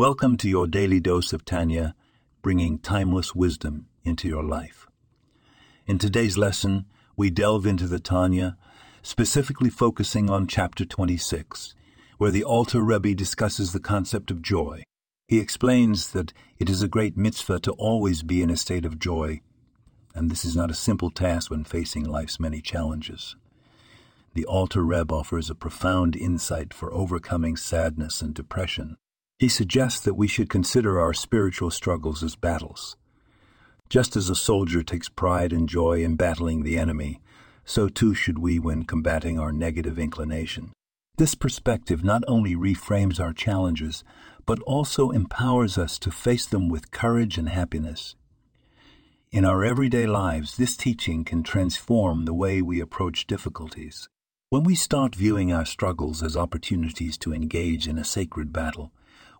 Welcome to your daily dose of Tanya, bringing timeless wisdom into your life. In today's lesson, we delve into the Tanya, specifically focusing on chapter 26, where the Alter Rebbe discusses the concept of joy. He explains that it is a great mitzvah to always be in a state of joy, and this is not a simple task when facing life's many challenges. The Alter Rebbe offers a profound insight for overcoming sadness and depression. He suggests that we should consider our spiritual struggles as battles. Just as a soldier takes pride and joy in battling the enemy, so too should we when combating our negative inclination. This perspective not only reframes our challenges, but also empowers us to face them with courage and happiness. In our everyday lives, this teaching can transform the way we approach difficulties. When we start viewing our struggles as opportunities to engage in a sacred battle,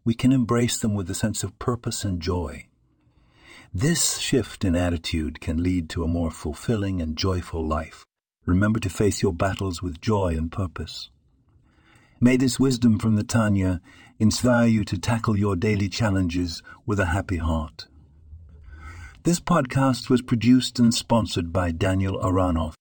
we can embrace them with a sense of purpose and joy. This shift in attitude can lead to a more fulfilling and joyful life. Remember to face your battles with joy and purpose. May this wisdom from the Tanya inspire you to tackle your daily challenges with a happy heart. This podcast was produced and sponsored by Daniel Aronoff